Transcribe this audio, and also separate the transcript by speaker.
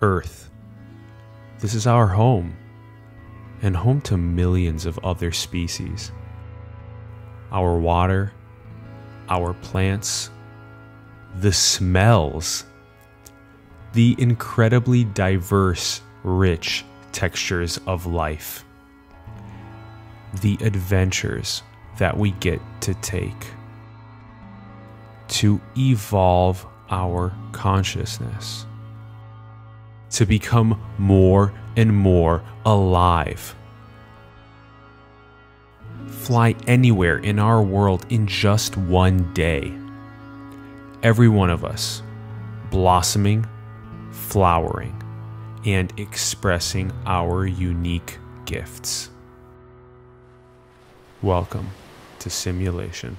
Speaker 1: Earth. This is our home, and home to millions of other species. Our water, our plants, the smells, the incredibly diverse, rich textures of life, the adventures that we get to take to evolve our consciousness, to become more and more alive. Fly anywhere in our world in just one day. Every one of us blossoming, flowering, and expressing our unique gifts. Welcome to Simulation.